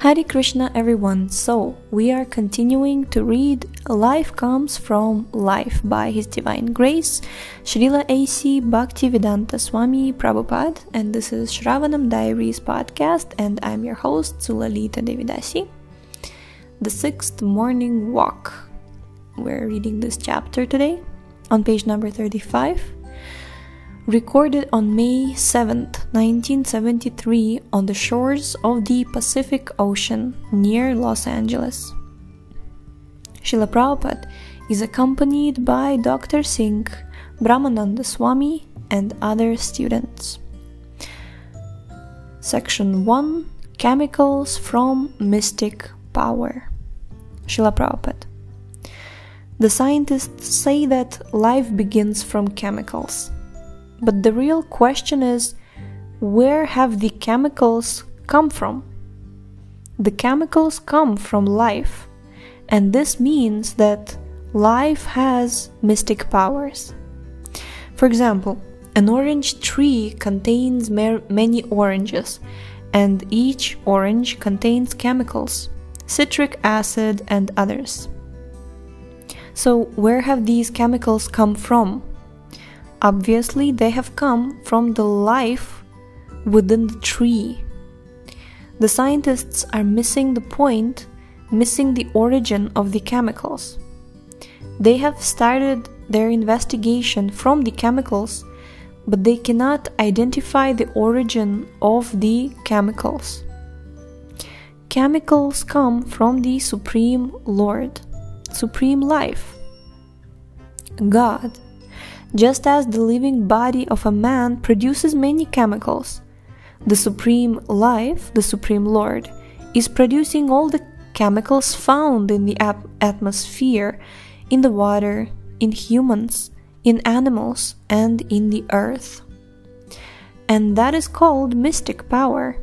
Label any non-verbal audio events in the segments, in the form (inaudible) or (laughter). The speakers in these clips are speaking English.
Hare Krishna, everyone. So, we are continuing to read Life Comes from Life by His Divine Grace, Srila A.C. Bhaktivedanta Swami Prabhupada, and this is Shravanam Diaries podcast, and I'm your host, Sulalita Devidasi. The sixth morning walk. We're reading this chapter today on page number 35 recorded on May 7, 1973, on the shores of the Pacific Ocean near Los Angeles. Srila Prabhupada is accompanied by Dr. Singh, Brahmananda Swami, and other students. Section 1 Chemicals from Mystic Power. Srila Prabhupada. The scientists say that life begins from chemicals but the real question is where have the chemicals come from? The chemicals come from life, and this means that life has mystic powers. For example, an orange tree contains many oranges, and each orange contains chemicals, citric acid, and others. So, where have these chemicals come from? Obviously, they have come from the life within the tree. The scientists are missing the point, missing the origin of the chemicals. They have started their investigation from the chemicals, but they cannot identify the origin of the chemicals. Chemicals come from the Supreme Lord, Supreme Life, God just as the living body of a man produces many chemicals. The Supreme Life, the Supreme Lord, is producing all the chemicals found in the atmosphere, in the water, in humans, in animals, and in the earth. And that is called mystic power.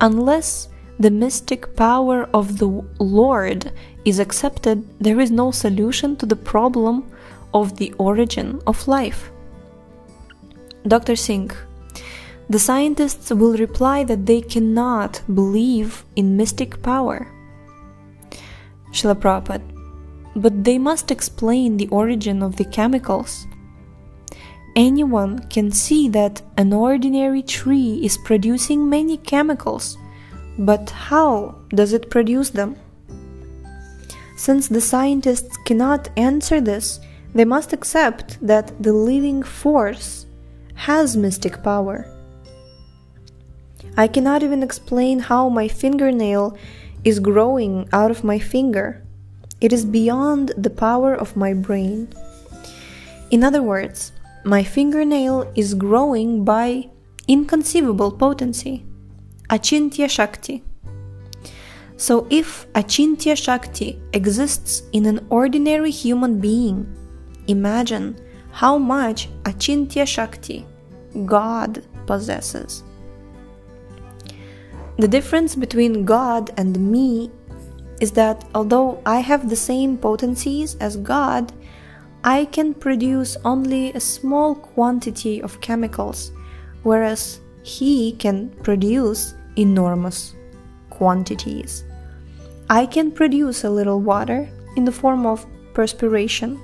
Unless the mystic power of the Lord is accepted, there is no solution to the problem of the origin of life. Dr. Singh, the scientists will reply that they cannot believe in mystic power. Srila but they must explain the origin of the chemicals. Anyone can see that an ordinary tree is producing many chemicals, but how does it produce them? Since the scientists cannot answer this, they must accept that the living force has mystic power. I cannot even explain how my fingernail is growing out of my finger. It is beyond the power of my brain. In other words, my fingernail is growing by inconceivable potency, achintya shakti. So, if achintya shakti exists in an ordinary human being, Imagine how much Achintya Shakti God possesses. The difference between God and me is that although I have the same potencies as God, I can produce only a small quantity of chemicals, whereas He can produce enormous quantities. I can produce a little water in the form of perspiration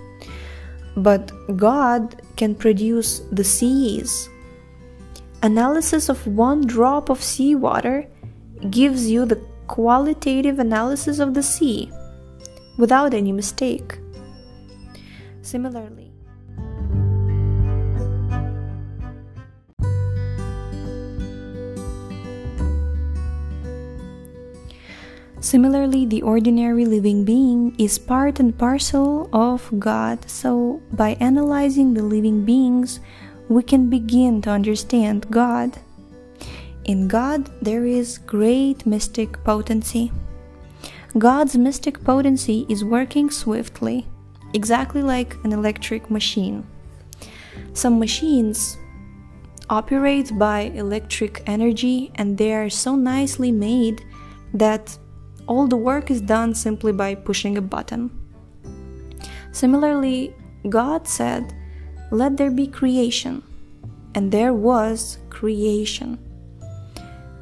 but God can produce the seas. Analysis of one drop of seawater gives you the qualitative analysis of the sea without any mistake. Similarly, Similarly, the ordinary living being is part and parcel of God, so by analyzing the living beings, we can begin to understand God. In God, there is great mystic potency. God's mystic potency is working swiftly, exactly like an electric machine. Some machines operate by electric energy and they are so nicely made that all the work is done simply by pushing a button. Similarly, God said, Let there be creation, and there was creation.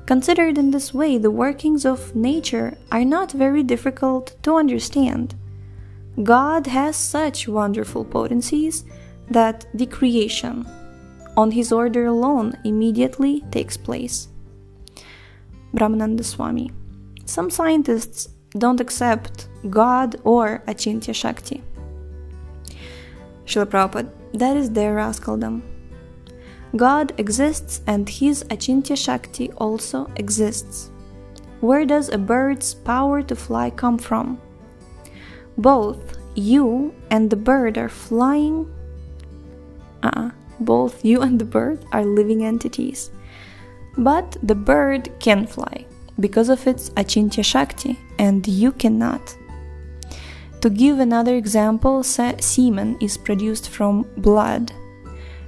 Considered in this way, the workings of nature are not very difficult to understand. God has such wonderful potencies that the creation, on his order alone, immediately takes place. Brahmananda Swami. Some scientists don't accept God or Achintya Shakti. Srila Prabhupada, that is their rascaldom. God exists and his Achintya Shakti also exists. Where does a bird's power to fly come from? Both you and the bird are flying. Uh Both you and the bird are living entities. But the bird can fly because of its Achintya Shakti, and you cannot. To give another example, semen is produced from blood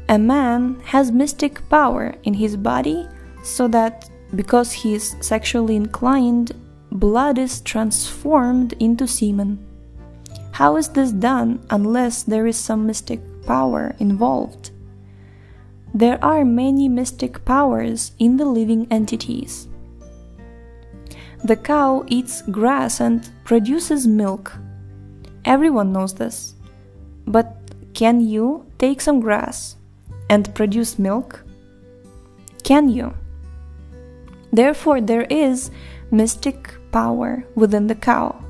a man has mystic power in his body so that because he is sexually inclined, blood is transformed into semen. How is this done unless there is some mystic power involved? There are many mystic powers in the living entities. The cow eats grass and produces milk. Everyone knows this. But can you take some grass, and produce milk? Can you? Therefore, there is mystic power within the cow.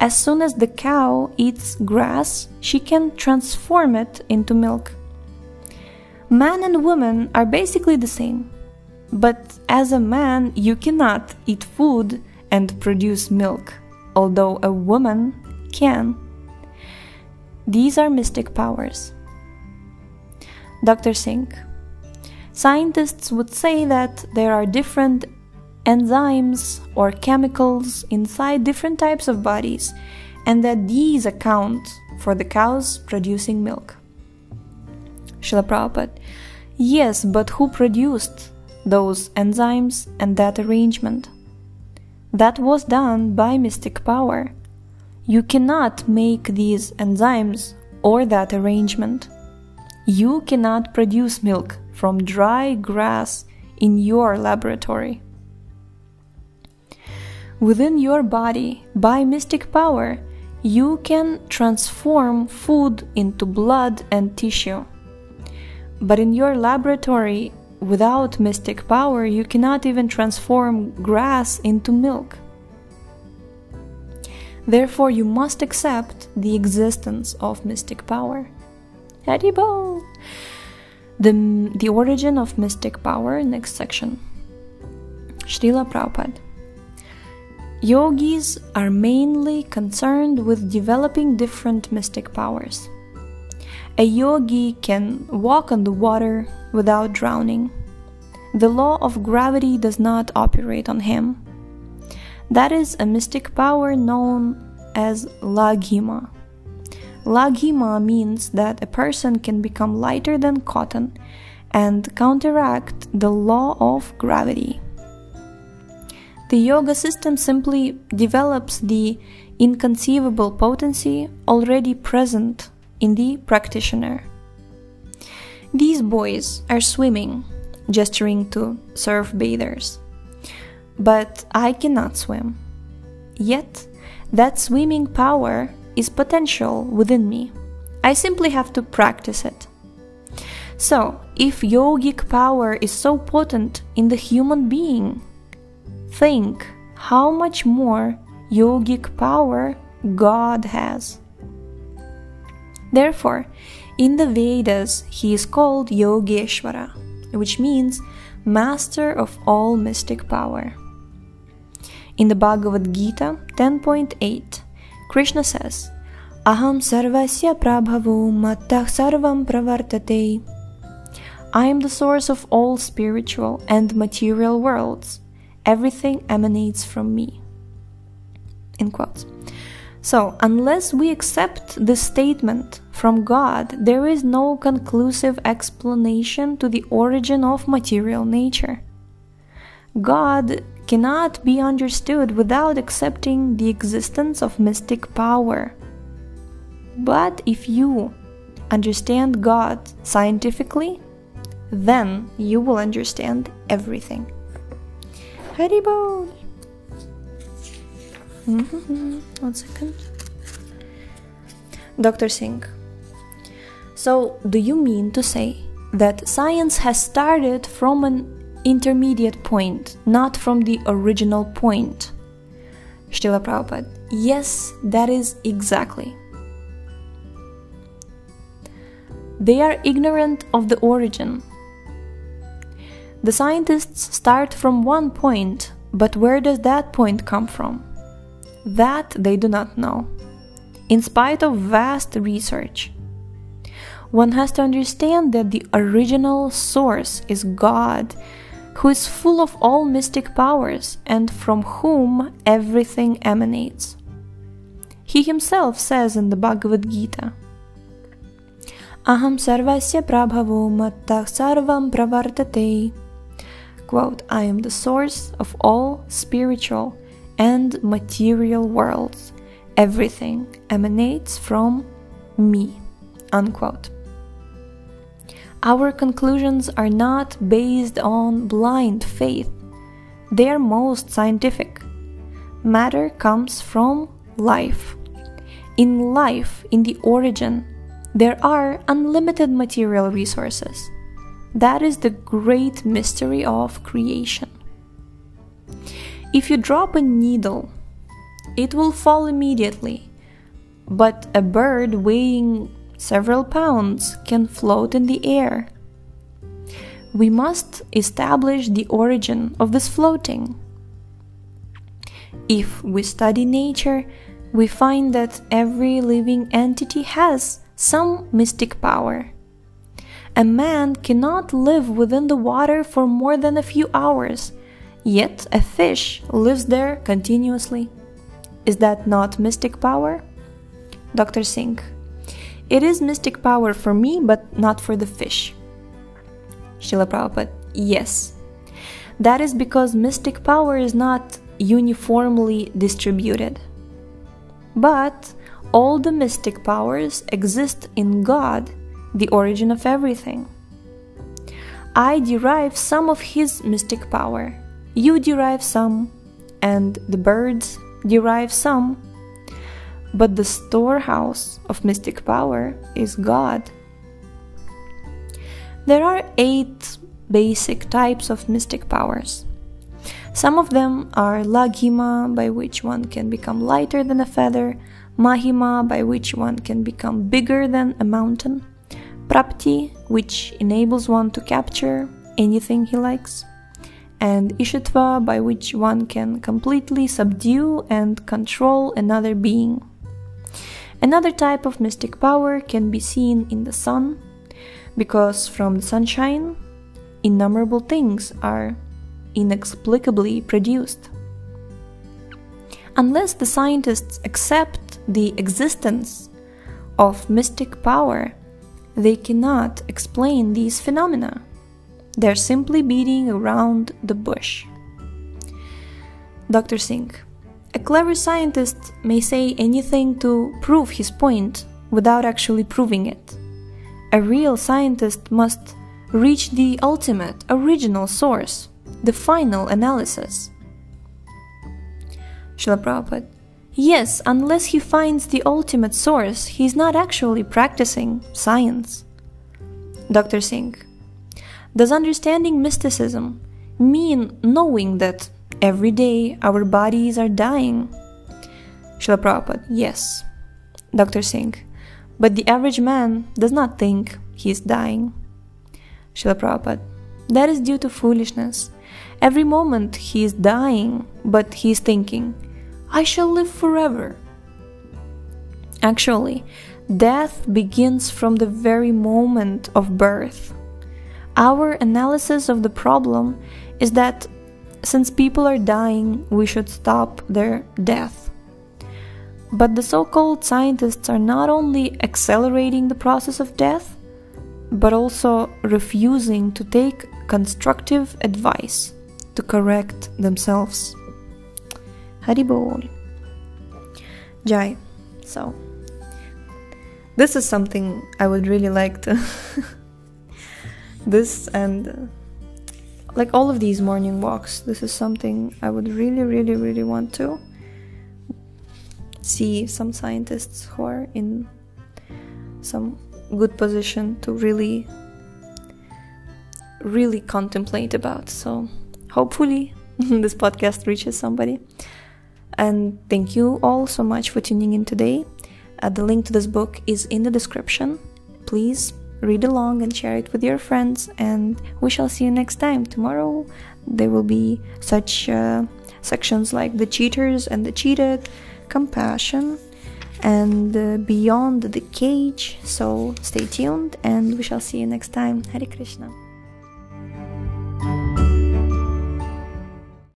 As soon as the cow eats grass, she can transform it into milk. Man and woman are basically the same, but as a man, you cannot eat food and produce milk, although a woman can. These are mystic powers. Dr. Singh. Scientists would say that there are different enzymes or chemicals inside different types of bodies, and that these account for the cows producing milk. Srila Prabhupada, yes, but who produced those enzymes and that arrangement? That was done by mystic power. You cannot make these enzymes or that arrangement. You cannot produce milk from dry grass in your laboratory. Within your body, by mystic power, you can transform food into blood and tissue. But in your laboratory, without mystic power, you cannot even transform grass into milk. Therefore, you must accept the existence of mystic power. Haribol! The, the origin of mystic power, next section. Srila Prabhupada. Yogis are mainly concerned with developing different mystic powers. A yogi can walk on the water without drowning. The law of gravity does not operate on him. That is a mystic power known as laghima. Laghima means that a person can become lighter than cotton and counteract the law of gravity. The yoga system simply develops the inconceivable potency already present in the practitioner. These boys are swimming, gesturing to surf bathers. But I cannot swim. Yet, that swimming power is potential within me. I simply have to practice it. So, if yogic power is so potent in the human being, think how much more yogic power God has. Therefore, in the Vedas, he is called Yogeshwara, which means master of all mystic power. In the Bhagavad Gita 10.8, Krishna says, Aham sarvasya prabhavo mattah sarvam pravartate. I am the source of all spiritual and material worlds. Everything emanates from me. In quotes. So, unless we accept this statement from God, there is no conclusive explanation to the origin of material nature. God cannot be understood without accepting the existence of mystic power. But if you understand God scientifically, then you will understand everything. Mm-hmm. One second. Dr. Singh. So, do you mean to say that science has started from an intermediate point, not from the original point? Srila Prabhupada. Yes, that is exactly. They are ignorant of the origin. The scientists start from one point, but where does that point come from? That they do not know, in spite of vast research. One has to understand that the original source is God, who is full of all mystic powers and from whom everything emanates. He himself says in the Bhagavad Gita, Aham sarvasya prabhavo sarvam pravartate. Quote, I am the source of all spiritual and material worlds. Everything emanates from me. Unquote. Our conclusions are not based on blind faith, they are most scientific. Matter comes from life. In life, in the origin, there are unlimited material resources. That is the great mystery of creation. If you drop a needle, it will fall immediately, but a bird weighing several pounds can float in the air. We must establish the origin of this floating. If we study nature, we find that every living entity has some mystic power. A man cannot live within the water for more than a few hours, yet a fish lives there continuously. Is that not mystic power? Dr. Singh. It is mystic power for me, but not for the fish. Srila Prabhupada. Yes. That is because mystic power is not uniformly distributed. But all the mystic powers exist in God, the origin of everything. I derive some of his mystic power, you derive some, and the birds derive some. But the storehouse of mystic power is God. There are eight basic types of mystic powers. Some of them are Laghima, by which one can become lighter than a feather, Mahima, by which one can become bigger than a mountain, Prapti, which enables one to capture anything he likes, and Ishitva, by which one can completely subdue and control another being. Another type of mystic power can be seen in the sun, because from the sunshine, innumerable things are inexplicably produced. Unless the scientists accept the existence of mystic power, they cannot explain these phenomena. They're simply beating around the bush. Dr. Singh. A clever scientist may say anything to prove his point without actually proving it. A real scientist must reach the ultimate, original source, the final analysis. Srila. Yes, unless he finds the ultimate source, he's not actually practicing science. Dr. Singh. Does understanding mysticism mean knowing that every day our bodies are dying? Srila Prabhupada. Yes. Dr. Singh. But the average man does not think he is dying. Srila Prabhupada. That is due to foolishness. Every moment he is dying, but he is thinking, I shall live forever. Actually, death begins from the very moment of birth. Our analysis of the problem is that since people are dying, we should stop their death. But the so called scientists are not only accelerating the process of death, but also refusing to take constructive advice to correct themselves. Haribol. Jai. So, this is something I would really like to. (laughs) this and uh, like all of these morning walks, this is something I would really, really, really want to see some scientists who are in some good position to really really contemplate about. So hopefully (laughs) this podcast reaches somebody. And thank you all so much for tuning in today. Uh, the link to this book is in the description. Please read along and share it with your friends and we shall see you next time. Tomorrow there will be such uh, sections like the cheaters and the cheated compassion and uh, beyond the cage. So stay tuned and we shall see you next time. Hari krishna